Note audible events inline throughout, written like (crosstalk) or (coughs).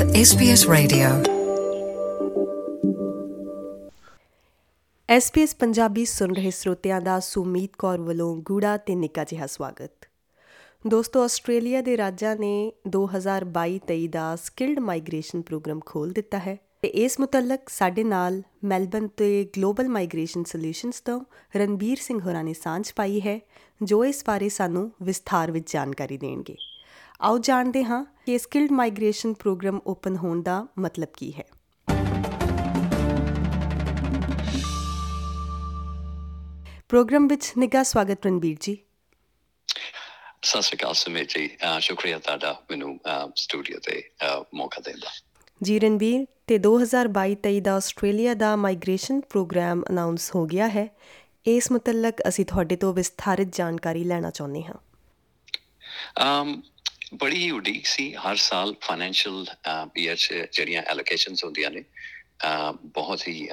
with SBS Radio. SBS Punjabi ਸੁਣ ਰਹੇ ਸਰੋਤਿਆਂ ਦਾ ਸੁਮੀਤ ਕੌਰ ਵੱਲੋਂ ਗੂੜਾ ਤੇ ਨਿੱਕਾ ਜਿਹਾ ਸਵਾਗਤ ਦੋਸਤੋ, ਆਸਟ੍ਰੇਲੀਆ ਦੇ ਰਾਜਾਂ ਨੇ 2022-23 ਦਾ ਸਕਿਲਡ ਮਾਈਗ੍ਰੇਸ਼ਨ ਪ੍ਰੋਗਰਾਮ ਖੋਲ ਦਿੱਤਾ ਹੈ ਤੇ ਇਸ ਮੁਤਲਕ ਸਾਡੇ ਨਾਲ ਮੈਲਬਨ ਤੇ ਗਲੋਬਲ ਮਾਈਗ੍ਰੇਸ਼ਨ ਸੋਲੂਸ਼ਨਸ ਤੋਂ ਰਣਬੀਰ ਸਿੰਘ ਹੋਰਾਂ ਨੇ ਸਾਂਝ ਪਾਈ ਹੈ, ਜੋ ਇਸ ਬਾਰੇ ਸਾਨੂੰ ਵਿਸਥਾਰ ਵਿੱਚ ਜਾਣਕਾਰੀ ਦੇਣਗੇ ਆਓ ਜਾਣਦੇ ਹਾਂ ਕਿ ਸਕਿਲਡ ਮਾਈਗ੍ਰੇਸ਼ਨ ਪ੍ਰੋਗਰਾਮ ਓਪਨ ਹੋਣ ਦਾ ਮਤਲਬ ਕੀ ਹੈ। ਪ੍ਰੋਗਰਾਮ ਵਿੱਚ ਨਿੱਘਾ ਸਵਾਗਤ ਰਣਬੀਰ ਜੀ। ਸਤਿ ਸ਼੍ਰੀ ਅਕਾਲ ਸੁਮੇਤ ਜੀ। ਸ਼ੁਕਰੀਆ ਤੁਹਾਡਾ ਮੈਨੂੰ ਸਟੂਡੀਓ ਤੇ ਮੌਕਾ ਦੇਣ ਦਾ। ਜੀ ਰਣਬੀਰ ਤੇ 2022-23 ਦਾ ਆਸਟ੍ਰੇਲੀਆ ਦਾ ਮਾਈਗ੍ਰੇਸ਼ਨ ਪ੍ਰੋਗਰਾਮ ਅਨਾਉਂਸ ਹੋ ਗਿਆ ਹੈ। ਇਸ ਮੁਤਲਕ ਅਸੀਂ ਤੁਹਾਡੇ ਤੋਂ ਵਿਸਥਾਰਿਤ ਜਾਣਕਾਰੀ ਲੈਣਾ ਚਾਹੁੰਦੇ ਹਾਂ। ਅਮ ਬੜੀ ਹੀ ਉਡੀਕ ਸੀ। ਹਰ ਸਾਲ ਫਾਈਨੈਂਸ਼ੀਅਲ ਈਅਰ ਚ ਜਿਹੜੀਆਂ ਐਲੋਕੇਸ਼ਨਸ ਹੁੰਦੀਆਂ ਨੇ ਬਹੁਤ ਹੀ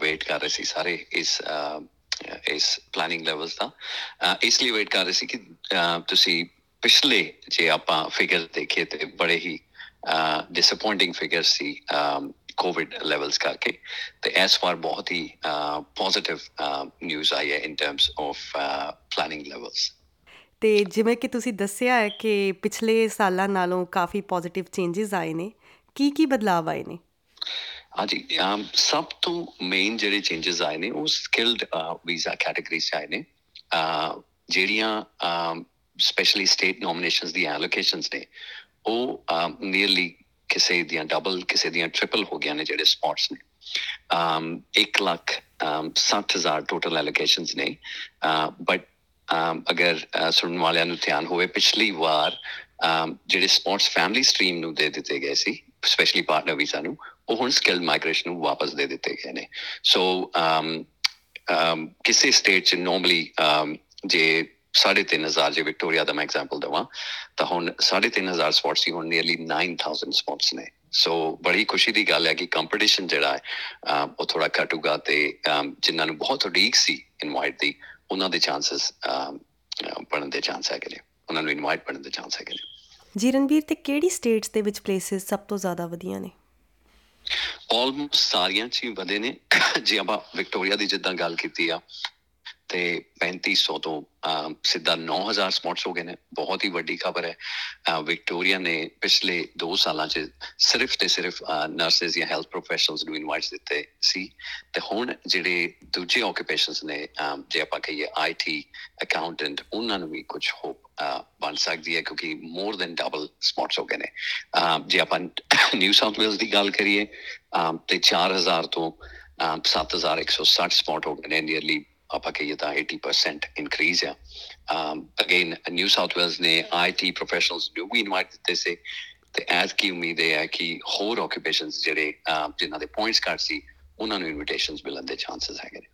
ਵੇਟ ਕਰ ਰਹੇ ਸੀ ਸਾਰੇ ਇਸ ਅਹ, ਇਸ ਪਲਾਨਿੰਗ ਲੈਵਲਸ ਦਾ। ਇਸ ਲਈ ਵੇਟ ਕਰ ਰਹੇ ਸੀ ਕਿ ਤੁਸੀਂ ਪਿਛਲੇ ਜੇ ਆਪਾਂ ਫਿਗਰ ਦੇਖੀਏ ਤੇ ਬੜੇ ਹੀ ਡਿਸਪਾਇੰਟਿੰਗ ਫਿਗਰ ਸੀ ਕੋਵਿਡ ਲੈਵਲਸ ਕਰਕੇ। ਤੇ ਇਸ ਵਾਰ ਬਹੁਤ ਹੀ ਪੋਜ਼ਿਟਿਵ ਨਿਊਜ਼ ਆਈ ਹੈ in terms of planning levels ਤੇ ਜਿਵੇਂ ਕਿ ਤੁਸੀਂ ਦੱਸਿਆ ਹੈ ਕਿ ਪਿਛਲੇ ਸਾਲਾਂ ਨਾਲੋਂ ਕਾਫੀ ਪੋਜ਼ਿਟਿਵ ਚੇਂजेस ਆਏ ਨੇ। ਕੀ ਕੀ ਬਦਲਾਅ ਆਏ ਨੇ? ਹਾਂਜੀ ਸਭ ਤੋਂ ਮੇਨ ਜਿਹੜੇ ਚੇਂजेस ਆਏ ਨੇ ਉਹ ਸਕਿਲਡ ਵੀਜ਼ਾ ਕੈਟਾਗਰੀ ਚ ਆਏ ਨੇ। ਜਿਹੜੀਆਂ ਸਪੈਸ਼ਲੀ ਸਟੇਟ ਨੋਮੀਨੇਸ਼ਨਸ ਦੀ ਐਲੋਕੇਸ਼ਨਸ ਨੇ, ਉਹ ਨੀਅਰਲੀ ਕਿਸੇ ਦੀਆਂ ਡਬਲ ਕਿਸੇ ਦੀਆਂ ਟ੍ਰਿਪਲ ਹੋ ਗਿਆ ਨੇ ਜਿਹੜੇ ਸਪੌਟਸ ਨੇ। um 1 ਲੱਖ 60000 ਟੋਟਲ ਐਲੋਕੇਸ਼ਨਸ ਨੇ। ਬਟ ਅਗਰ uh, ਸੁਣਨ ਵਾਲਿਆਂ ਨੂੰ ਧਿਆਨ ਹੋਵੇ ਪਿਛਲੀ ਵਾਰ um, ਜਿਹੜੇ ਸਪੌਟਸ ਫੈਮਿਲੀ ਸਟਰੀਮ ਨੂੰ ਦੇ ਦਿੱਤੇ ਗਏ ਸੀ ਸਪੈਸ਼ਲੀ ਪਾਰਟਨਰ ਵੀਜ਼ਾ ਨੂੰ ਉਹ ਹੁਣ ਸਕਿਲਡ ਮਾਈਗ੍ਰੇਸ਼ਨ ਨੂੰ ਵਾਪਸ ਦੇ ਦਿੱਤੇ ਗਏ ਨੇ। ਸੋ um, ਕਿਸੇ ਸਟੇਟ ਚ ਨਾਰਮਲੀ ਜੇ 3500 ਜੇ ਵਿਕਟੋਰੀਆ ਦਾ ਮੈਂ ਐਗਜ਼ਾਮਪਲ ਦਵਾਂ ਤਾਂ ਹੁਣ 3500 ਸਪੋਰਟਸ ਸੀ ਹੁਣ ਨੀਅਰਲੀ 9000 ਸਪੋਰਟਸ ਨੇ। ਸੋ ਬੜੀ ਖੁਸ਼ੀ ਦੀ ਗੱਲ ਹੈ ਕਿ ਕੰਪੀਟੀਸ਼ਨ ਜਿਹੜਾ ਹੈ ਅਮ, ਉਹ ਥੋੜਾ ਘਟੂਗਾ ਤੇ ਅਮ, ਜਿਨ੍ਹਾਂ ਨੂੰ ਬਹੁਤ ਉਡੀਕ ਸੀ ਇਨਵਾਈਟ ਦੀ ਉਹਨਾਂ ਦੇ ਚਾਂਸਸ ਬਣਨ ਦੇ ਚਾਂਸ ਹੈਗੇ ਨੇ। ਉਹਨਾਂ ਨੂੰ ਇਨਵਾਈਟ ਬਣਨ ਦੇ ਚਾਂਸ ਹੈਗੇ ਨੇ। ਜੀ ਰਣਬੀਰ ਤੇ ਕਿਹੜੀ ਸਟੇਟਸ ਦੇ ਵਿੱਚ ਪਲੇਸਿਸ ਸਭ ਤੋਂ ਜ਼ਿਆਦਾ ਵਧੀਆ ਨੇ? ਆਲਮੋਸਟ ਸਾਰੀਆਂ ਚ ਹੀ ਵਧੇ ਨੇ। ਜੇ ਆਪਾਂ ਵਿਕਟੋਰੀਆ ਦੀ ਜਿੱਦਾਂ ਗੱਲ ਕੀਤੀ ਆ ਤੇ 3500 ਤੋਂ ਅਮ, ਸਿੱਧਾ 9000 ਸਪੌਟਸ ਹੋ ਗਏ ਨੇ। ਬਹੁਤ ਹੀ ਵੱਡੀ ਖਬਰ ਹੈ। ਅ, ਵਿਕਟੋਰੀਆ ਨੇ ਪਿਛਲੇ 2 ਸਾਲਾਂ ਚ ਸਿਰਫ ਤੇ ਸਿਰਫ ਨਰਸਸ ਜਾਂ ਹੈਲਥ ਪ੍ਰੋਫੈਸ਼ਨਲਸ ਨੂੰ ਇਨਵਾਈਟਸ ਦਿੱਤੇ ਸੀ। ਤੇ ਹੁਣ ਜਿਹੜੇ ਦੂਜੇ ਆਕੂਪੇਸ਼ਨਸ ਨੇ ਅਮ, ਜੇ ਆਪਾਂ ਕਹੀਏ ਆਈਟੀ ਅਕਾਊਂਟੈਂਟ ਉਹਨਾਂ ਨੂੰ ਵੀ ਕੁਝ ਹੋਪ ਬਣ ਸਕਦੀ ਹੈ ਕਿਉਂਕਿ ਮੋਰ ਦੈਨ ਡਬਲ ਸਪੌਟਸ ਹੋ ਗਏ ਨੇ। ਅਮ, ਜੇ ਆਪਾਂ ਨਿਊ ਸਾਊਥ ਵੇਲਸ ਦੀ ਗੱਲ ਕਰੀਏ ਅਮ, ਤੇ 4000 ਤੋਂ ਅਮ, 7160 ਸਪੌਟ ਹੋ ਗਏ ਨੇ ਨੀਅਰਲੀ ਆਪਾਂ ਕਹੀਏ ਤਾਂ 80% ਇਨਕਰੀਜ਼ ਆ। ਅਗੇਨ ਨਿਊ ਸਾਊਥ ਵੇਲਸ ਨੇ ਆਈਟੀ ਪ੍ਰੋਫੈਸ਼ਨਲਸ ਨੂੰ ਵੀ ਇਨਵਾਈਟ ਦਿੱਤੇ ਸੀ ਤੇ ਐਸ ਕੀ ਉਮੀਦ ਇਹ ਹੈ ਕਿ ਹੋਰ ਆਕੂਪੇਸ਼ਨਸ ਜਿਹੜੇ ਜਿਨ੍ਹਾਂ ਦੇ ਪੁਆਇੰਟਸ ਘੱਟ ਸੀ ਉਹਨਾਂ ਨੂੰ ਇਨਵੀਟੇਸ਼ਨਸ ਮਿਲਣ ਦੇ ਚਾਂਸਸ ਹੈਗੇ ਨੇ।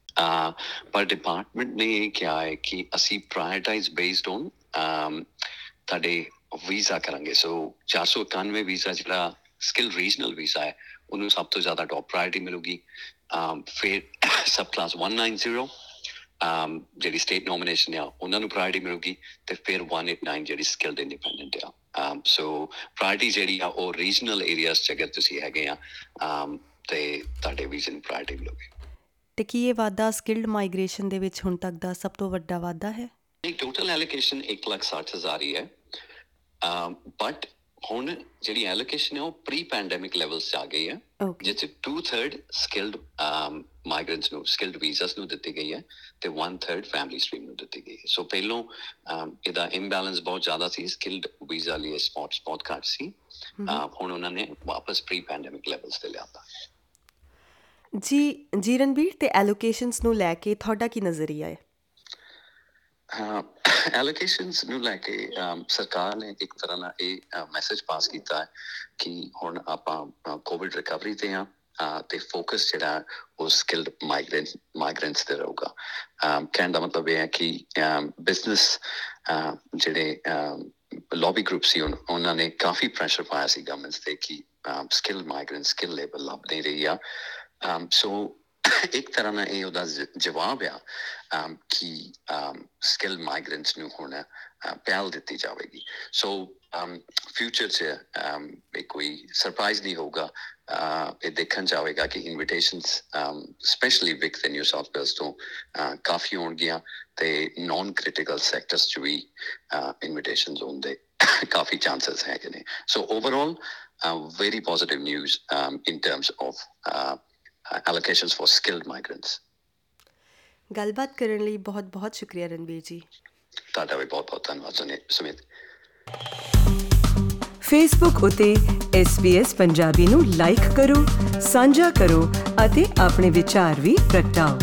ਪਰ ਡਿਪਾਰਟਮੈਂਟ ਨੇ ਇਹ ਕਿਹਾ ਹੈ ਕਿ ਅਸੀਂ ਪ੍ਰਾਇੋਰਟਾਈਜ਼ ਬੇਸਡ ਔਨ ਤੁਹਾਡੇ ਵੀਜ਼ਾ ਕਰਾਂਗੇ। ਸੋ 491 ਵੀਜ਼ਾ ਜਿਹੜਾ ਸਕਿੱਲ ਰੀਜਨਲ ਵੀਜ਼ਾ ਹੈ ਉਹਨੂੰ ਸਭ ਤੋਂ ਜ਼ਿਆਦਾ ਟੌਪ ਪ੍ਰਾਇੋਰਟੀ ਮਿਲੂਗੀ। ਫਿਰ (coughs) ਸਬ ਕਲਾਸ 190 um, ਜਿਹੜੀ ਸਟੇਟ ਨੋਮੀਨੇਸ਼ਨ ਆ ਉਹਨਾਂ ਨੂੰ ਪ੍ਰਾਇੋਰਟੀ ਮਿਲੂਗੀ ਤੇ ਫਿਰ 189 ਜਿਹੜੀ ਸਕਿਲਡ ਇੰਡੀਪੈਂਡੈਂਟ ਆ। um, ਸੋ ਪ੍ਰਾਇੋਰਟੀ ਜਿਹੜੀ ਆ ਉਹ ਰੀਜਨਲ ਏਰੀਆਸ ਚ ਅਗਰ ਤੁਸੀਂ ਹੈਗੇ ਆ ਤੇ ਤੁਹਾਡੇ ਵੀਜ਼ੇ ਨੂੰ ਪ੍ਰਾਇੋਰਟੀ ਮਿਲੂਗੀ। ਤੇ ਕੀ ਇਹ ਵਾਧਾ ਸਕਿਲਡ ਮਾਈਗ੍ਰੇਸ਼ਨ ਦੇ ਵਿੱਚ ਹੁਣ ਤੱਕ ਦਾ ਸਭ ਤੋਂ ਵੱਡਾ ਵਾਧਾ ਹੈ? ਨਹੀਂ ਟੋਟਲ ਐਲੋਕੇਸ਼ਨ 1,60,000 ਹੀ ਹੈ। ਬਟ ਹੁਣ ਜਿਹੜੀ ਐਲੋਕੇਸ਼ਨ ਹੈ ਉਹ ਪ੍ਰੀ ਪੈਂਡੈਮਿਕ ਲੈਵਲਸ 'ਚ ਆ ਗਈ ਹੈ ਜਿੱਥੇ 2/3 ਸਕਿਲਡ ਮਾਈਗ੍ਰੈਂਟਸ ਨੂੰ ਸਕਿਲਡ ਵੀਜ਼ਾਸ ਨੂੰ ਦਿੱਤੀ ਗਈ ਹੈ ਤੇ 1/3 ਫੈਮਿਲੀ ਸਟਰੀਮ ਨੂੰ ਦਿੱਤੀ ਗਈ ਹੈ। ਸੋ ਪਹਿਲੋਂ um, ਇਹਦਾ ਇੰਬੈਲੈਂਸ ਬਹੁਤ ਜ਼ਿਆਦਾ ਸੀ ਸਕਿਲਡ ਵੀਜ਼ਾ ਲਈ ਸਪੌਟਸ ਬਹੁਤ ਘੱਟ ਸੀ। ਅਹ, ਹੁਣ ਉਹਨਾਂ ਨੇ ਵਾਪਸ ਪ੍ਰੀ ਪੈਂਡੈਮਿਕ ਲੈਵਲਸ ਤੇ ਲਿਆਤਾ ਜੀ ਜੀ ਰਣਬੀਰ ਤੇ ਐਲੋਕੇਸ਼ਨਸ ਨੂੰ ਲੈ ਕੇ ਤੁਹਾਡਾ ਕੀ ਨਜ਼ਰੀਆ ਹੈ ਐਲੋਕੇਸ਼ਨਸ ਨੂੰ ਲੈ ਕੇ um, ਸਰਕਾਰ ਨੇ ਇੱਕ ਤਰ੍ਹਾਂ ਨਾਲ ਇਹ ਮੈਸੇਜ ਪਾਸ ਕੀਤਾ ਹੈ ਕਿ ਹੁਣ ਆਪਾਂ ਕੋਵਿਡ ਰਿਕਵਰੀ ਤੇ ਆ ਤੇ ਫੋਕਸ ਜਿਹੜਾ ਹੈ ਉਹ ਸਕਿਲਡ ਮਾਈਗ੍ਰੈਂਟ ਮਾਈਗ੍ਰੈਂਟਸ ਤੇ ਰਹੂਗਾ। um, ਕਹਿਣ ਦਾ ਮਤਲਬ ਇਹ ਹੈ ਕਿ ਬਿਜ਼ਨਸ ਜਿਹੜੇ ਲੌਬੀ ਗਰੁੱਪ ਸੀ ਉਨ- ਉਹਨਾਂ ਨੇ ਕਾਫੀ ਪ੍ਰੈਸ਼ਰ ਪਾਇਆ ਸੀ ਗਵਰਨਮੈਂਟਸ ਤੇ ਕਿ ਸਕਿਲ ਮਾਈਗ੍ਰੈਂਟ ਸਕਿਲ ਲੇਬਰ ਲੱਭ ਨਹੀਂ ਰਹੀ ਆ um, ਸੋ (coughs) ਇੱਕ ਤਰ੍ਹਾਂ ਨਾਲ ਇਹ ਉਹਦਾ ਜਵਾਬ ਆ ਕਿ ਸਕਿਲ ਮਾਈਗ੍ਰੈਂਟਸ ਨੂੰ ਹੁਣ ਪਹਿਲ ਦਿੱਤੀ ਜਾਵੇਗੀ। ਸੋ ਫਿਊਚਰ 'ਚ ਇਹ ਕੋਈ ਸਰਪ੍ਰਾਈਜ਼ ਨਹੀਂ ਹੋਊਗਾ। ਇਹ ਦੇਖਣ ਜਾਵੇਗਾ ਕਿ ਇਨਵੀਟੇਸ਼ਨਸ ਸਪੈਸ਼ਲੀ ਵਿਕ ਦੇ ਨਿਊ ਸਾਊਥ ਵੇਲਸ ਤੋਂ ਕਾਫੀ ਹੋਣਗੀਆਂ ਤੇ ਨਾਨ ਕ੍ਰਿਟੀਕਲ ਸੈਕਟਰਸ 'ਚ ਵੀ ਇਨਵੀਟੇਸ਼ਨਸ ਹੋਣ ਦੇ (coughs) ਕਾਫੀ ਚਾਂਸਸ ਹੈਗੇ ਨੇ। So overall very positive news um, in terms of uh, allocations for skilled migrants. ਗੱਲਬਾਤ ਕਰਨ ਲਈ ਬਹੁਤ-ਬਹੁਤ ਸ਼ੁਕਰੀਆ ਰਣਵੀਰ ਜੀ। ਤੁਹਾਡਾ ਵੀ ਬਹੁਤ-ਬਹੁਤ ਧੰਨਵਾਦ ਸੁਮਿਤ। ਫੇਸਬੁੱਕ ਉਤੇ SBS ਪੰਜਾਬੀ ਨੂੰ ਲਾਈਕ ਕਰੋ ਸਾਂਝਾ ਕਰੋ ਅਤੇ ਆਪਣੇ ਵਿਚਾਰ ਵੀ ਪ੍ਰਗਟਾਓ।